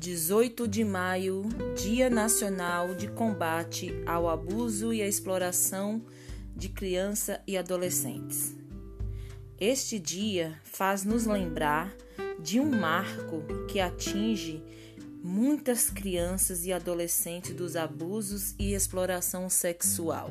18 de maio, Dia Nacional de Combate ao Abuso e à Exploração de Criança e Adolescentes. Este dia faz nos lembrar de um marco que atinge muitas crianças e adolescentes dos abusos e exploração sexual.